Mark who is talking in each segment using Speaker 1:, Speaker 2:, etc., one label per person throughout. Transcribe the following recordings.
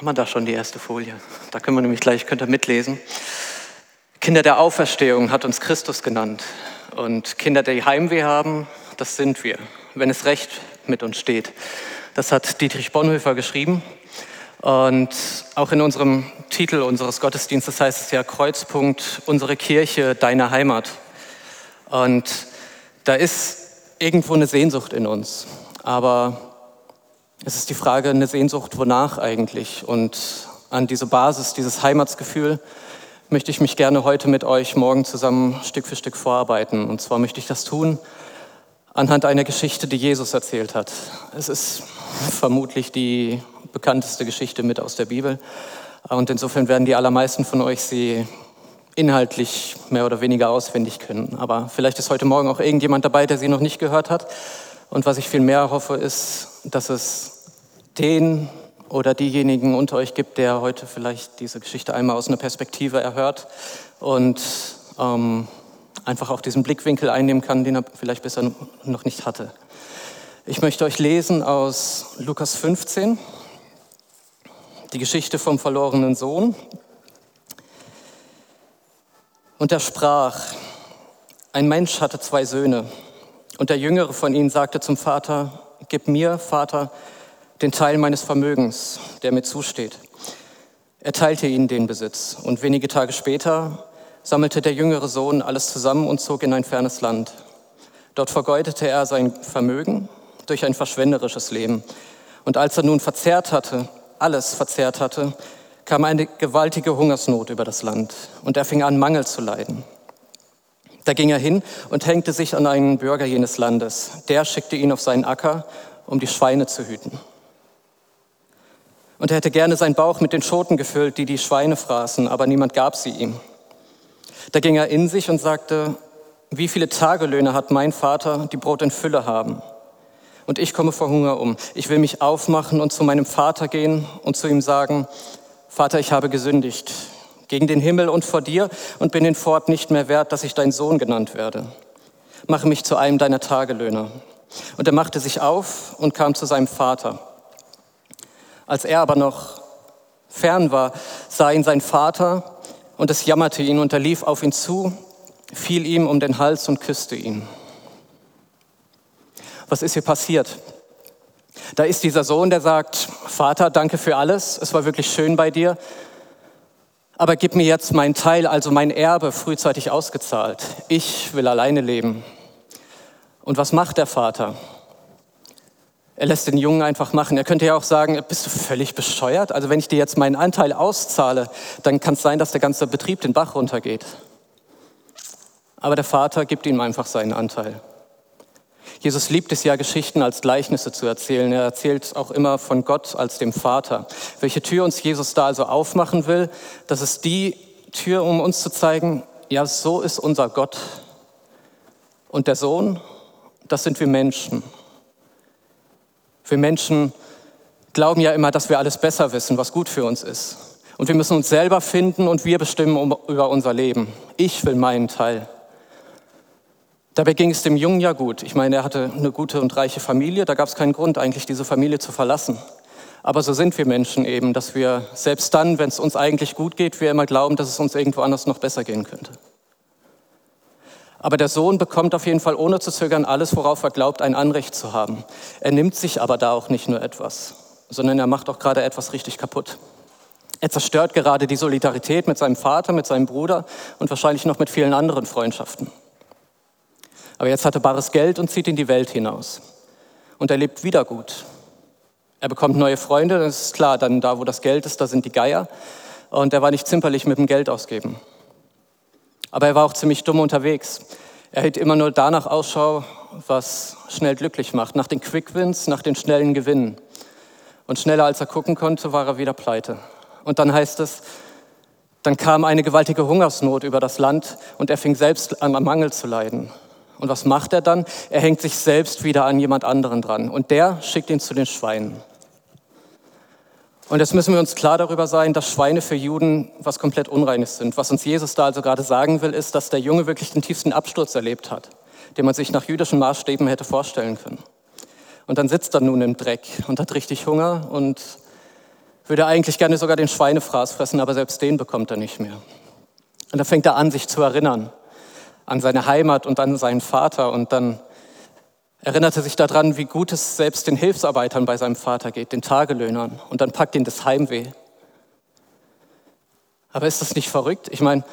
Speaker 1: Haben wir da schon die erste Folie? Da können wir nämlich gleich, könnt ihr mitlesen. Kinder der Auferstehung hat uns Christus genannt. Und Kinder, die Heimweh haben, das sind wir, wenn es recht mit uns steht. Das hat Dietrich Bonhoeffer geschrieben. Und auch in unserem Titel unseres Gottesdienstes heißt es ja Kreuzpunkt, unsere Kirche, deine Heimat. Und da ist irgendwo eine Sehnsucht in uns. Aber es ist die Frage, eine Sehnsucht, wonach eigentlich? Und an diese Basis, dieses Heimatsgefühl, möchte ich mich gerne heute mit euch morgen zusammen Stück für Stück vorarbeiten. Und zwar möchte ich das tun anhand einer Geschichte, die Jesus erzählt hat. Es ist vermutlich die bekannteste Geschichte mit aus der Bibel. Und insofern werden die allermeisten von euch sie inhaltlich mehr oder weniger auswendig können. Aber vielleicht ist heute Morgen auch irgendjemand dabei, der sie noch nicht gehört hat. Und was ich viel mehr hoffe, ist, dass es den oder diejenigen unter euch gibt, der heute vielleicht diese Geschichte einmal aus einer Perspektive erhört und ähm, einfach auch diesen Blickwinkel einnehmen kann, den er vielleicht bisher noch nicht hatte. Ich möchte euch lesen aus Lukas 15, die Geschichte vom verlorenen Sohn. Und er sprach, ein Mensch hatte zwei Söhne. Und der jüngere von ihnen sagte zum Vater, gib mir, Vater, den Teil meines Vermögens, der mir zusteht. Er teilte ihnen den Besitz. Und wenige Tage später sammelte der jüngere Sohn alles zusammen und zog in ein fernes Land. Dort vergeudete er sein Vermögen durch ein verschwenderisches Leben. Und als er nun verzehrt hatte, alles verzehrt hatte, kam eine gewaltige Hungersnot über das Land und er fing an, Mangel zu leiden. Da ging er hin und hängte sich an einen Bürger jenes Landes. Der schickte ihn auf seinen Acker, um die Schweine zu hüten. Und er hätte gerne seinen Bauch mit den Schoten gefüllt, die die Schweine fraßen, aber niemand gab sie ihm. Da ging er in sich und sagte, wie viele Tagelöhne hat mein Vater, die Brot in Fülle haben? Und ich komme vor Hunger um. Ich will mich aufmachen und zu meinem Vater gehen und zu ihm sagen, Vater, ich habe gesündigt gegen den Himmel und vor dir und bin hinfort nicht mehr wert, dass ich dein Sohn genannt werde. Mache mich zu einem deiner Tagelöhner. Und er machte sich auf und kam zu seinem Vater. Als er aber noch fern war, sah ihn sein Vater und es jammerte ihn und er lief auf ihn zu, fiel ihm um den Hals und küsste ihn. Was ist hier passiert? Da ist dieser Sohn, der sagt, Vater, danke für alles, es war wirklich schön bei dir, aber gib mir jetzt meinen Teil, also mein Erbe, frühzeitig ausgezahlt. Ich will alleine leben. Und was macht der Vater? Er lässt den Jungen einfach machen. Er könnte ja auch sagen, bist du völlig bescheuert? Also wenn ich dir jetzt meinen Anteil auszahle, dann kann es sein, dass der ganze Betrieb den Bach runtergeht. Aber der Vater gibt ihm einfach seinen Anteil. Jesus liebt es ja, Geschichten als Gleichnisse zu erzählen. Er erzählt auch immer von Gott als dem Vater. Welche Tür uns Jesus da also aufmachen will, das ist die Tür, um uns zu zeigen, ja, so ist unser Gott. Und der Sohn, das sind wir Menschen. Wir Menschen glauben ja immer, dass wir alles besser wissen, was gut für uns ist. Und wir müssen uns selber finden und wir bestimmen über unser Leben. Ich will meinen Teil. Dabei ging es dem Jungen ja gut. Ich meine, er hatte eine gute und reiche Familie. Da gab es keinen Grund, eigentlich diese Familie zu verlassen. Aber so sind wir Menschen eben, dass wir selbst dann, wenn es uns eigentlich gut geht, wir immer glauben, dass es uns irgendwo anders noch besser gehen könnte. Aber der Sohn bekommt auf jeden Fall ohne zu zögern alles, worauf er glaubt, ein Anrecht zu haben. Er nimmt sich aber da auch nicht nur etwas, sondern er macht auch gerade etwas richtig kaputt. Er zerstört gerade die Solidarität mit seinem Vater, mit seinem Bruder und wahrscheinlich noch mit vielen anderen Freundschaften. Aber jetzt hat er bares Geld und zieht in die Welt hinaus. Und er lebt wieder gut. Er bekommt neue Freunde, das ist klar, dann da, wo das Geld ist, da sind die Geier. Und er war nicht zimperlich mit dem Geld ausgeben. Aber er war auch ziemlich dumm unterwegs. Er hält immer nur danach Ausschau, was schnell glücklich macht, nach den Quickwins, nach den schnellen Gewinnen. Und schneller als er gucken konnte, war er wieder pleite. Und dann heißt es, dann kam eine gewaltige Hungersnot über das Land und er fing selbst an, am Mangel zu leiden. Und was macht er dann? Er hängt sich selbst wieder an jemand anderen dran und der schickt ihn zu den Schweinen. Und jetzt müssen wir uns klar darüber sein, dass Schweine für Juden was komplett Unreines sind. Was uns Jesus da also gerade sagen will, ist, dass der Junge wirklich den tiefsten Absturz erlebt hat, den man sich nach jüdischen Maßstäben hätte vorstellen können. Und dann sitzt er nun im Dreck und hat richtig Hunger und würde eigentlich gerne sogar den Schweinefraß fressen, aber selbst den bekommt er nicht mehr. Und da fängt er an, sich zu erinnern an seine Heimat und an seinen Vater. Und dann erinnert er sich daran, wie gut es selbst den Hilfsarbeitern bei seinem Vater geht, den Tagelöhnern. Und dann packt ihn das Heimweh. Aber ist das nicht verrückt? Ich meine,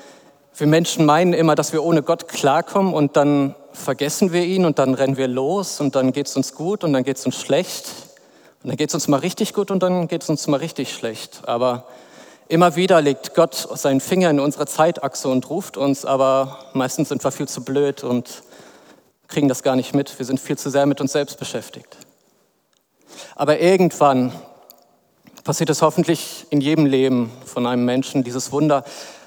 Speaker 1: wir Menschen meinen immer, dass wir ohne Gott klarkommen und dann vergessen wir ihn und dann rennen wir los und dann geht es uns gut und dann geht es uns schlecht. Und dann geht es uns mal richtig gut und dann geht es uns mal richtig schlecht. Aber immer wieder legt Gott seinen Finger in unsere Zeitachse und ruft uns, aber meistens sind wir viel zu blöd und kriegen das gar nicht mit. Wir sind viel zu sehr mit uns selbst beschäftigt. Aber irgendwann passiert es hoffentlich in jedem Leben von einem Menschen, dieses Wunder,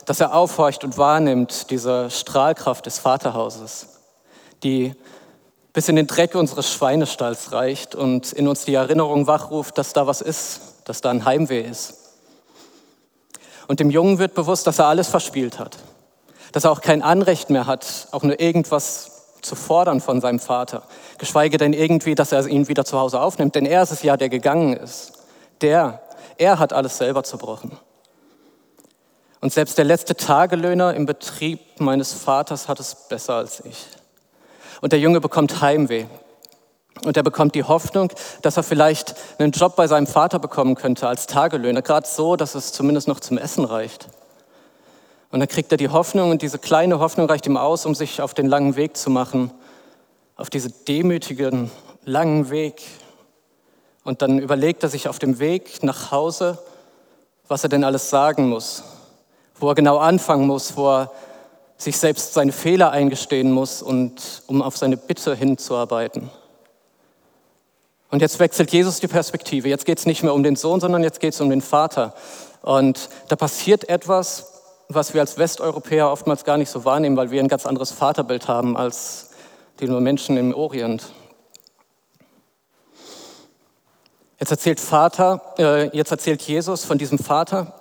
Speaker 1: dass er aufhorcht und wahrnimmt, diese Strahlkraft des Vaterhauses, die bis in den Dreck unseres Schweinestalls reicht und in uns die Erinnerung wachruft, dass da was ist, dass da ein Heimweh ist. Und dem Jungen wird bewusst, dass er alles verspielt hat, dass er auch kein Anrecht mehr hat, auch nur irgendwas zu fordern von seinem Vater, geschweige denn irgendwie, dass er ihn wieder zu Hause aufnimmt, denn er ist es ja, der gegangen ist. Der, er hat alles selber zerbrochen. Und selbst der letzte Tagelöhner im Betrieb meines Vaters hat es besser als ich. Und der Junge bekommt Heimweh. Und er bekommt die Hoffnung, dass er vielleicht einen Job bei seinem Vater bekommen könnte als Tagelöhner, gerade so, dass es zumindest noch zum Essen reicht. Und dann kriegt er die Hoffnung und diese kleine Hoffnung reicht ihm aus, um sich auf den langen Weg zu machen, auf diesen demütigen, langen Weg. Und dann überlegt er sich auf dem Weg nach Hause, was er denn alles sagen muss, wo er genau anfangen muss, wo er sich selbst seine Fehler eingestehen muss und um auf seine Bitte hinzuarbeiten. Und jetzt wechselt Jesus die Perspektive. Jetzt geht es nicht mehr um den Sohn, sondern jetzt geht es um den Vater. Und da passiert etwas, was wir als Westeuropäer oftmals gar nicht so wahrnehmen, weil wir ein ganz anderes Vaterbild haben als die Menschen im Orient. Jetzt erzählt Vater, äh, jetzt erzählt Jesus von diesem Vater,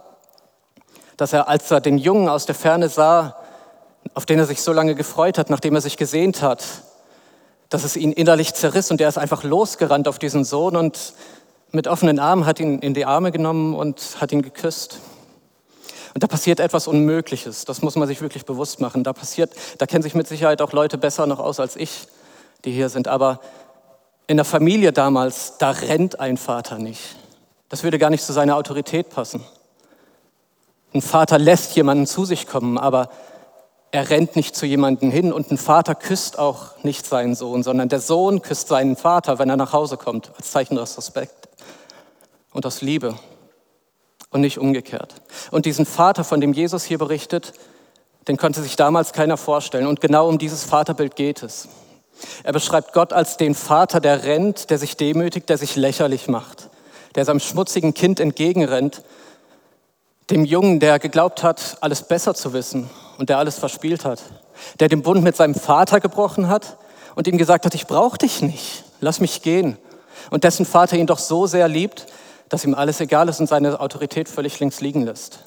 Speaker 1: dass er, als er den Jungen aus der Ferne sah, auf den er sich so lange gefreut hat, nachdem er sich gesehnt hat, dass es ihn innerlich zerriss und er ist einfach losgerannt auf diesen Sohn und mit offenen Armen hat ihn in die Arme genommen und hat ihn geküsst. Und da passiert etwas Unmögliches, das muss man sich wirklich bewusst machen. Da passiert, da kennen sich mit Sicherheit auch Leute besser noch aus als ich, die hier sind. Aber in der Familie damals, da rennt ein Vater nicht. Das würde gar nicht zu seiner Autorität passen. Ein Vater lässt jemanden zu sich kommen, aber er rennt nicht zu jemandem hin und ein Vater küsst auch nicht seinen Sohn, sondern der Sohn küsst seinen Vater, wenn er nach Hause kommt, als Zeichen aus Respekt und aus Liebe und nicht umgekehrt. Und diesen Vater, von dem Jesus hier berichtet, den konnte sich damals keiner vorstellen. Und genau um dieses Vaterbild geht es. Er beschreibt Gott als den Vater, der rennt, der sich demütigt, der sich lächerlich macht, der seinem schmutzigen Kind entgegenrennt, dem Jungen, der geglaubt hat, alles besser zu wissen und der alles verspielt hat, der den Bund mit seinem Vater gebrochen hat und ihm gesagt hat, ich brauche dich nicht, lass mich gehen. Und dessen Vater ihn doch so sehr liebt, dass ihm alles egal ist und seine Autorität völlig links liegen lässt.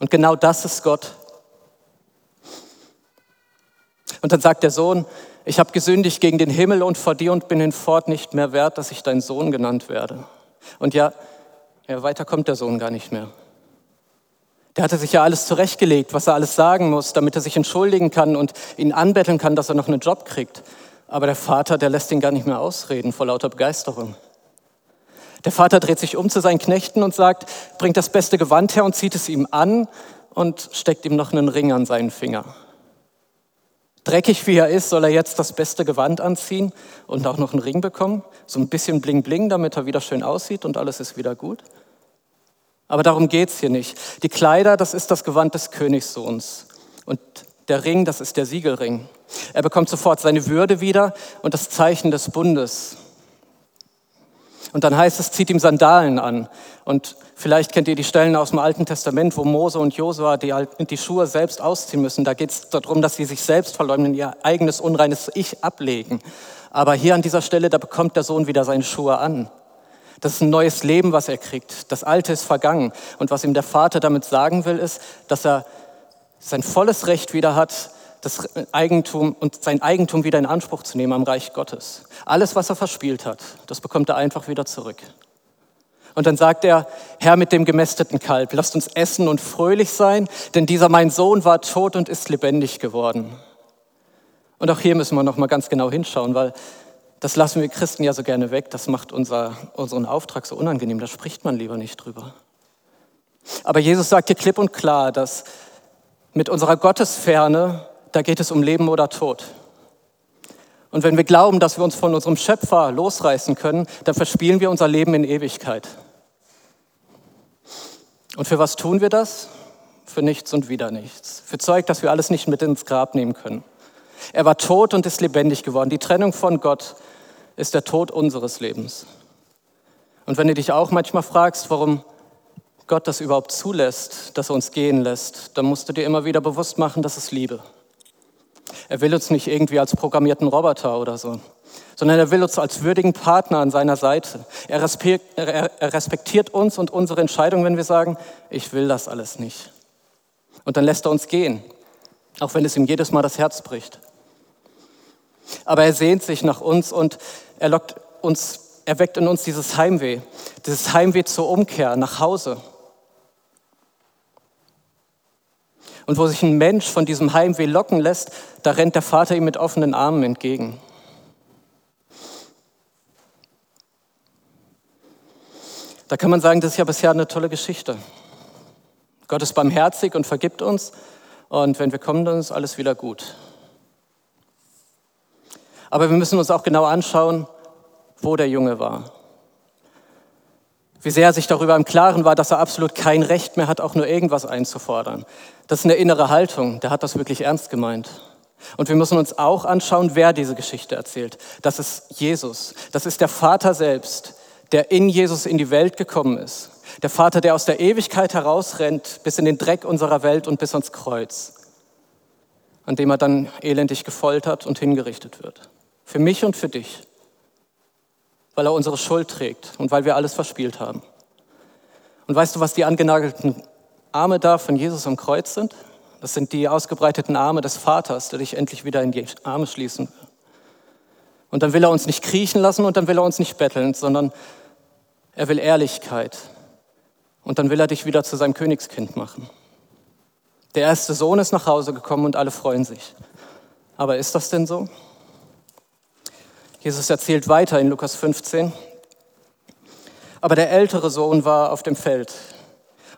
Speaker 1: Und genau das ist Gott. Und dann sagt der Sohn, ich habe gesündigt gegen den Himmel und vor dir und bin hinfort nicht mehr wert, dass ich dein Sohn genannt werde. Und ja, ja, weiter kommt der Sohn gar nicht mehr. Der hatte sich ja alles zurechtgelegt, was er alles sagen muss, damit er sich entschuldigen kann und ihn anbetteln kann, dass er noch einen Job kriegt. Aber der Vater, der lässt ihn gar nicht mehr ausreden vor lauter Begeisterung. Der Vater dreht sich um zu seinen Knechten und sagt, bringt das beste Gewand her und zieht es ihm an und steckt ihm noch einen Ring an seinen Finger. Dreckig wie er ist, soll er jetzt das beste Gewand anziehen und auch noch einen Ring bekommen, so ein bisschen bling bling, damit er wieder schön aussieht und alles ist wieder gut. Aber darum geht es hier nicht. Die Kleider, das ist das Gewand des Königssohns. Und der Ring, das ist der Siegelring. Er bekommt sofort seine Würde wieder und das Zeichen des Bundes. Und dann heißt es, zieht ihm Sandalen an. Und vielleicht kennt ihr die Stellen aus dem Alten Testament, wo Mose und Josua die, die Schuhe selbst ausziehen müssen. Da geht es darum, dass sie sich selbst verleugnen, ihr eigenes unreines Ich ablegen. Aber hier an dieser Stelle, da bekommt der Sohn wieder seine Schuhe an. Das ist ein neues Leben, was er kriegt. Das Alte ist vergangen. Und was ihm der Vater damit sagen will, ist, dass er sein volles Recht wieder hat, das Eigentum und sein Eigentum wieder in Anspruch zu nehmen am Reich Gottes. Alles, was er verspielt hat, das bekommt er einfach wieder zurück. Und dann sagt er, Herr mit dem gemästeten Kalb, lasst uns essen und fröhlich sein, denn dieser mein Sohn war tot und ist lebendig geworden. Und auch hier müssen wir noch mal ganz genau hinschauen, weil das lassen wir Christen ja so gerne weg. Das macht unser, unseren Auftrag so unangenehm. Da spricht man lieber nicht drüber. Aber Jesus sagt hier klipp und klar, dass mit unserer Gottesferne, da geht es um Leben oder Tod. Und wenn wir glauben, dass wir uns von unserem Schöpfer losreißen können, dann verspielen wir unser Leben in Ewigkeit. Und für was tun wir das? Für nichts und wieder nichts. Für Zeug, dass wir alles nicht mit ins Grab nehmen können. Er war tot und ist lebendig geworden. Die Trennung von Gott ist der Tod unseres Lebens. Und wenn du dich auch manchmal fragst, warum Gott das überhaupt zulässt, dass er uns gehen lässt, dann musst du dir immer wieder bewusst machen, dass es Liebe. Er will uns nicht irgendwie als programmierten Roboter oder so, sondern er will uns als würdigen Partner an seiner Seite. Er respektiert uns und unsere Entscheidung, wenn wir sagen, ich will das alles nicht. Und dann lässt er uns gehen, auch wenn es ihm jedes Mal das Herz bricht. Aber er sehnt sich nach uns und er lockt uns, er weckt in uns dieses Heimweh, dieses Heimweh zur Umkehr nach Hause. Und wo sich ein Mensch von diesem Heimweh locken lässt, da rennt der Vater ihm mit offenen Armen entgegen. Da kann man sagen, das ist ja bisher eine tolle Geschichte. Gott ist barmherzig und vergibt uns. Und wenn wir kommen, dann ist alles wieder gut. Aber wir müssen uns auch genau anschauen, wo der Junge war wie sehr er sich darüber im Klaren war, dass er absolut kein Recht mehr hat, auch nur irgendwas einzufordern. Das ist eine innere Haltung, der hat das wirklich ernst gemeint. Und wir müssen uns auch anschauen, wer diese Geschichte erzählt. Das ist Jesus. Das ist der Vater selbst, der in Jesus in die Welt gekommen ist. Der Vater, der aus der Ewigkeit herausrennt bis in den Dreck unserer Welt und bis ans Kreuz, an dem er dann elendig gefoltert und hingerichtet wird. Für mich und für dich weil er unsere Schuld trägt und weil wir alles verspielt haben. Und weißt du, was die angenagelten Arme da von Jesus am Kreuz sind? Das sind die ausgebreiteten Arme des Vaters, der dich endlich wieder in die Arme schließen will. Und dann will er uns nicht kriechen lassen und dann will er uns nicht betteln, sondern er will Ehrlichkeit. Und dann will er dich wieder zu seinem Königskind machen. Der erste Sohn ist nach Hause gekommen und alle freuen sich. Aber ist das denn so? Jesus erzählt weiter in Lukas 15. Aber der ältere Sohn war auf dem Feld.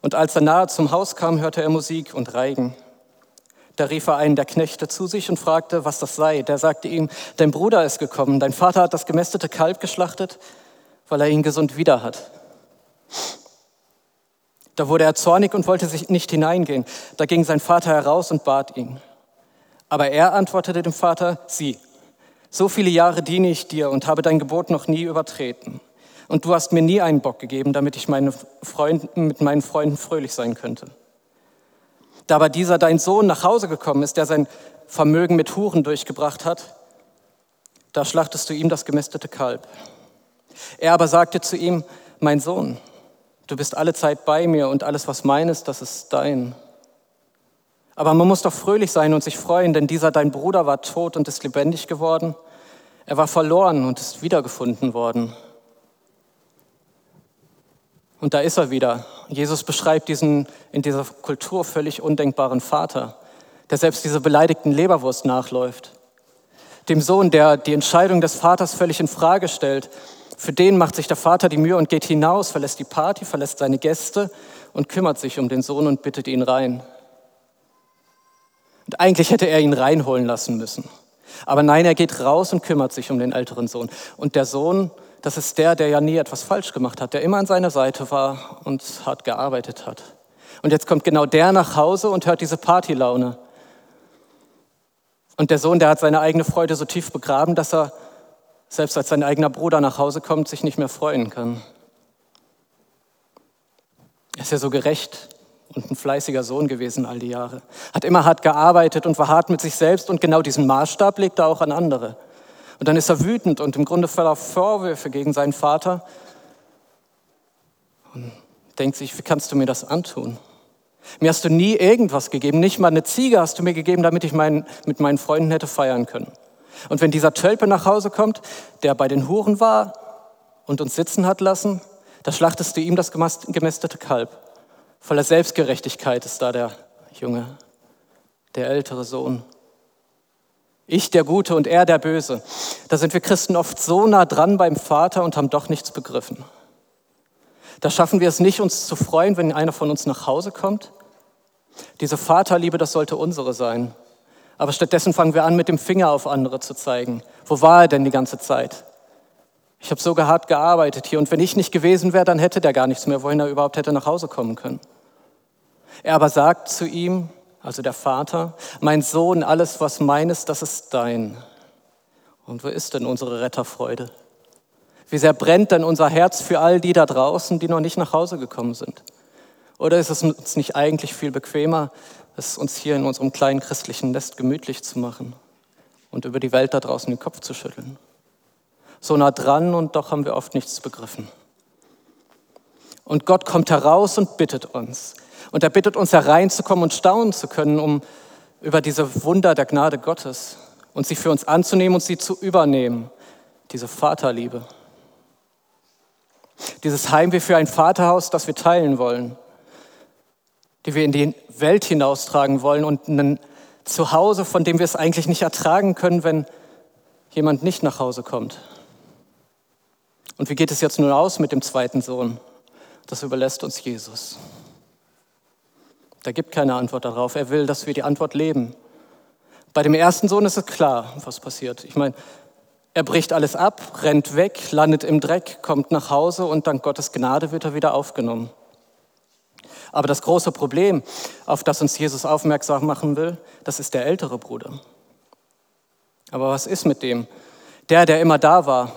Speaker 1: Und als er nahe zum Haus kam, hörte er Musik und Reigen. Da rief er einen der Knechte zu sich und fragte, was das sei. Der sagte ihm, dein Bruder ist gekommen, dein Vater hat das gemästete Kalb geschlachtet, weil er ihn gesund wieder hat. Da wurde er zornig und wollte sich nicht hineingehen. Da ging sein Vater heraus und bat ihn. Aber er antwortete dem Vater, sieh, so viele Jahre diene ich dir und habe dein Gebot noch nie übertreten. Und du hast mir nie einen Bock gegeben, damit ich meine Freunden, mit meinen Freunden fröhlich sein könnte. Da aber dieser dein Sohn nach Hause gekommen ist, der sein Vermögen mit Huren durchgebracht hat, da schlachtest du ihm das gemästete Kalb. Er aber sagte zu ihm, mein Sohn, du bist alle Zeit bei mir und alles, was mein ist, das ist dein. Aber man muss doch fröhlich sein und sich freuen, denn dieser dein Bruder war tot und ist lebendig geworden. Er war verloren und ist wiedergefunden worden. Und da ist er wieder. Jesus beschreibt diesen in dieser Kultur völlig undenkbaren Vater, der selbst dieser beleidigten Leberwurst nachläuft. Dem Sohn, der die Entscheidung des Vaters völlig in Frage stellt. Für den macht sich der Vater die Mühe und geht hinaus, verlässt die Party, verlässt seine Gäste und kümmert sich um den Sohn und bittet ihn rein. Und eigentlich hätte er ihn reinholen lassen müssen. Aber nein, er geht raus und kümmert sich um den älteren Sohn. Und der Sohn, das ist der, der ja nie etwas falsch gemacht hat, der immer an seiner Seite war und hart gearbeitet hat. Und jetzt kommt genau der nach Hause und hört diese Partylaune. Und der Sohn, der hat seine eigene Freude so tief begraben, dass er, selbst als sein eigener Bruder nach Hause kommt, sich nicht mehr freuen kann. Er ist ja so gerecht, und ein fleißiger Sohn gewesen all die Jahre. Hat immer hart gearbeitet und war hart mit sich selbst und genau diesen Maßstab legt er auch an andere. Und dann ist er wütend und im Grunde voller Vorwürfe gegen seinen Vater und denkt sich, wie kannst du mir das antun? Mir hast du nie irgendwas gegeben, nicht mal eine Ziege hast du mir gegeben, damit ich mein, mit meinen Freunden hätte feiern können. Und wenn dieser Tölpe nach Hause kommt, der bei den Huren war und uns sitzen hat lassen, Da schlachtest du ihm das gemästete Kalb. Voller Selbstgerechtigkeit ist da der Junge, der ältere Sohn. Ich der Gute und er der Böse. Da sind wir Christen oft so nah dran beim Vater und haben doch nichts begriffen. Da schaffen wir es nicht, uns zu freuen, wenn einer von uns nach Hause kommt. Diese Vaterliebe, das sollte unsere sein. Aber stattdessen fangen wir an, mit dem Finger auf andere zu zeigen. Wo war er denn die ganze Zeit? Ich habe so hart gearbeitet hier und wenn ich nicht gewesen wäre, dann hätte der gar nichts mehr, wohin er überhaupt hätte nach Hause kommen können. Er aber sagt zu ihm, also der Vater, mein Sohn, alles was meines, das ist dein. Und wo ist denn unsere Retterfreude? Wie sehr brennt denn unser Herz für all die da draußen, die noch nicht nach Hause gekommen sind? Oder ist es uns nicht eigentlich viel bequemer, es uns hier in unserem kleinen christlichen Nest gemütlich zu machen und über die Welt da draußen den Kopf zu schütteln? So nah dran und doch haben wir oft nichts begriffen. Und Gott kommt heraus und bittet uns. Und er bittet uns hereinzukommen und staunen zu können, um über diese Wunder der Gnade Gottes und sie für uns anzunehmen und sie zu übernehmen. Diese Vaterliebe. Dieses Heimweh für ein Vaterhaus, das wir teilen wollen die wir in die Welt hinaustragen wollen und ein Zuhause, von dem wir es eigentlich nicht ertragen können, wenn jemand nicht nach Hause kommt. Und wie geht es jetzt nun aus mit dem zweiten Sohn? Das überlässt uns Jesus. Da gibt keine Antwort darauf. Er will, dass wir die Antwort leben. Bei dem ersten Sohn ist es klar, was passiert. Ich meine, er bricht alles ab, rennt weg, landet im Dreck, kommt nach Hause und dank Gottes Gnade wird er wieder aufgenommen. Aber das große Problem, auf das uns Jesus aufmerksam machen will, das ist der ältere Bruder. Aber was ist mit dem? Der, der immer da war,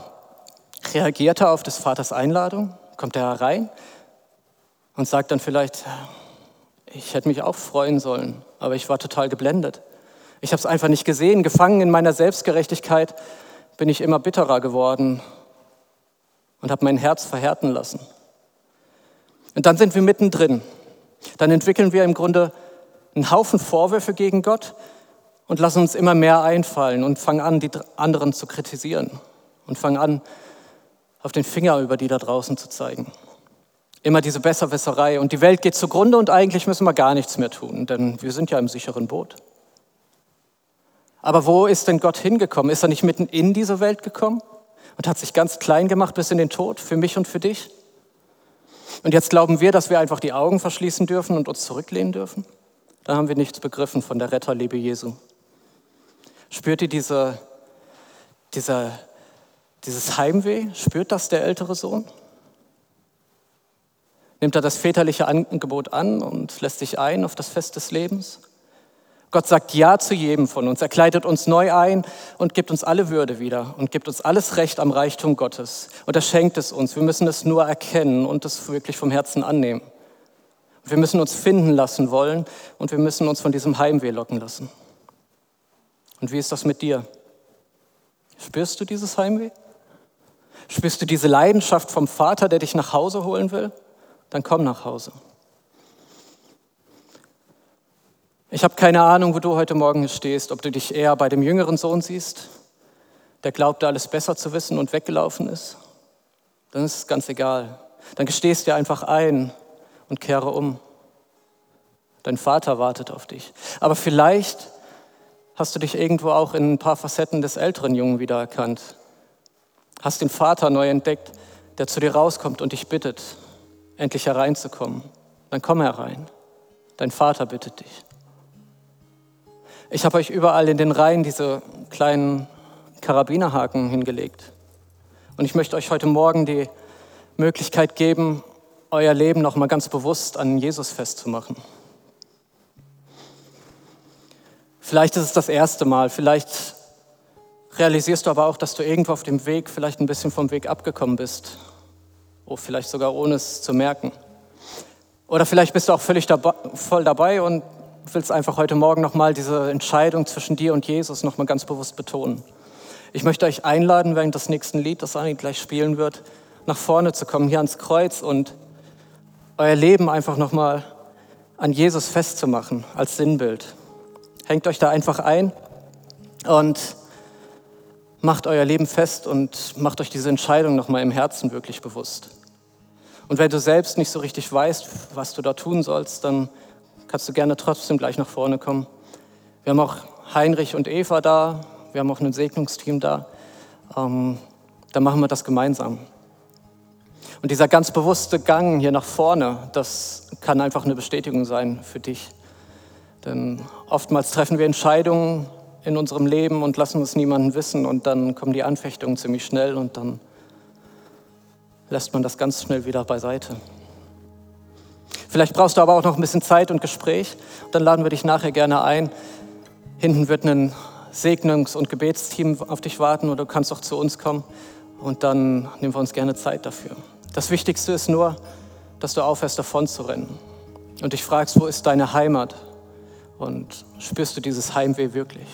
Speaker 1: reagiert er auf des Vaters Einladung? Kommt er herein und sagt dann vielleicht, ich hätte mich auch freuen sollen, aber ich war total geblendet. Ich habe es einfach nicht gesehen. Gefangen in meiner Selbstgerechtigkeit bin ich immer bitterer geworden und habe mein Herz verhärten lassen. Und dann sind wir mittendrin dann entwickeln wir im Grunde einen Haufen Vorwürfe gegen Gott und lassen uns immer mehr einfallen und fangen an, die anderen zu kritisieren und fangen an, auf den Finger über die da draußen zu zeigen. Immer diese Besserwisserei und die Welt geht zugrunde und eigentlich müssen wir gar nichts mehr tun, denn wir sind ja im sicheren Boot. Aber wo ist denn Gott hingekommen? Ist er nicht mitten in diese Welt gekommen und hat sich ganz klein gemacht bis in den Tod für mich und für dich? Und jetzt glauben wir, dass wir einfach die Augen verschließen dürfen und uns zurücklehnen dürfen? Da haben wir nichts begriffen von der Retterliebe Jesu. Spürt ihr diese, diese, dieses Heimweh? Spürt das der ältere Sohn? Nimmt er das väterliche Angebot an und lässt sich ein auf das Fest des Lebens? Gott sagt Ja zu jedem von uns. Er kleidet uns neu ein und gibt uns alle Würde wieder und gibt uns alles Recht am Reichtum Gottes. Und er schenkt es uns. Wir müssen es nur erkennen und es wirklich vom Herzen annehmen. Wir müssen uns finden lassen wollen und wir müssen uns von diesem Heimweh locken lassen. Und wie ist das mit dir? Spürst du dieses Heimweh? Spürst du diese Leidenschaft vom Vater, der dich nach Hause holen will? Dann komm nach Hause. Ich habe keine Ahnung, wo du heute Morgen stehst, ob du dich eher bei dem jüngeren Sohn siehst, der glaubte, alles besser zu wissen und weggelaufen ist. Dann ist es ganz egal. Dann gestehst dir einfach ein und kehre um. Dein Vater wartet auf dich. Aber vielleicht hast du dich irgendwo auch in ein paar Facetten des älteren Jungen wiedererkannt. Hast den Vater neu entdeckt, der zu dir rauskommt und dich bittet, endlich hereinzukommen. Dann komm herein. Dein Vater bittet dich. Ich habe euch überall in den Reihen diese kleinen Karabinerhaken hingelegt. Und ich möchte euch heute Morgen die Möglichkeit geben, euer Leben nochmal ganz bewusst an Jesus festzumachen. Vielleicht ist es das erste Mal, vielleicht realisierst du aber auch, dass du irgendwo auf dem Weg vielleicht ein bisschen vom Weg abgekommen bist. Oh, vielleicht sogar ohne es zu merken. Oder vielleicht bist du auch völlig dabei, voll dabei und willst einfach heute Morgen nochmal diese Entscheidung zwischen dir und Jesus nochmal ganz bewusst betonen. Ich möchte euch einladen, während das nächste Lied, das Anni gleich spielen wird, nach vorne zu kommen, hier ans Kreuz und euer Leben einfach nochmal an Jesus festzumachen als Sinnbild. Hängt euch da einfach ein und macht euer Leben fest und macht euch diese Entscheidung nochmal im Herzen wirklich bewusst. Und wenn du selbst nicht so richtig weißt, was du da tun sollst, dann kannst du gerne trotzdem gleich nach vorne kommen. Wir haben auch Heinrich und Eva da, wir haben auch ein Segnungsteam da. Ähm, dann machen wir das gemeinsam. Und dieser ganz bewusste Gang hier nach vorne, das kann einfach eine Bestätigung sein für dich. Denn oftmals treffen wir Entscheidungen in unserem Leben und lassen es niemanden wissen und dann kommen die Anfechtungen ziemlich schnell und dann lässt man das ganz schnell wieder beiseite. Vielleicht brauchst du aber auch noch ein bisschen Zeit und Gespräch. Dann laden wir dich nachher gerne ein. Hinten wird ein Segnungs- und Gebetsteam auf dich warten oder du kannst auch zu uns kommen und dann nehmen wir uns gerne Zeit dafür. Das Wichtigste ist nur, dass du aufhörst, davon zu rennen und dich fragst, wo ist deine Heimat und spürst du dieses Heimweh wirklich?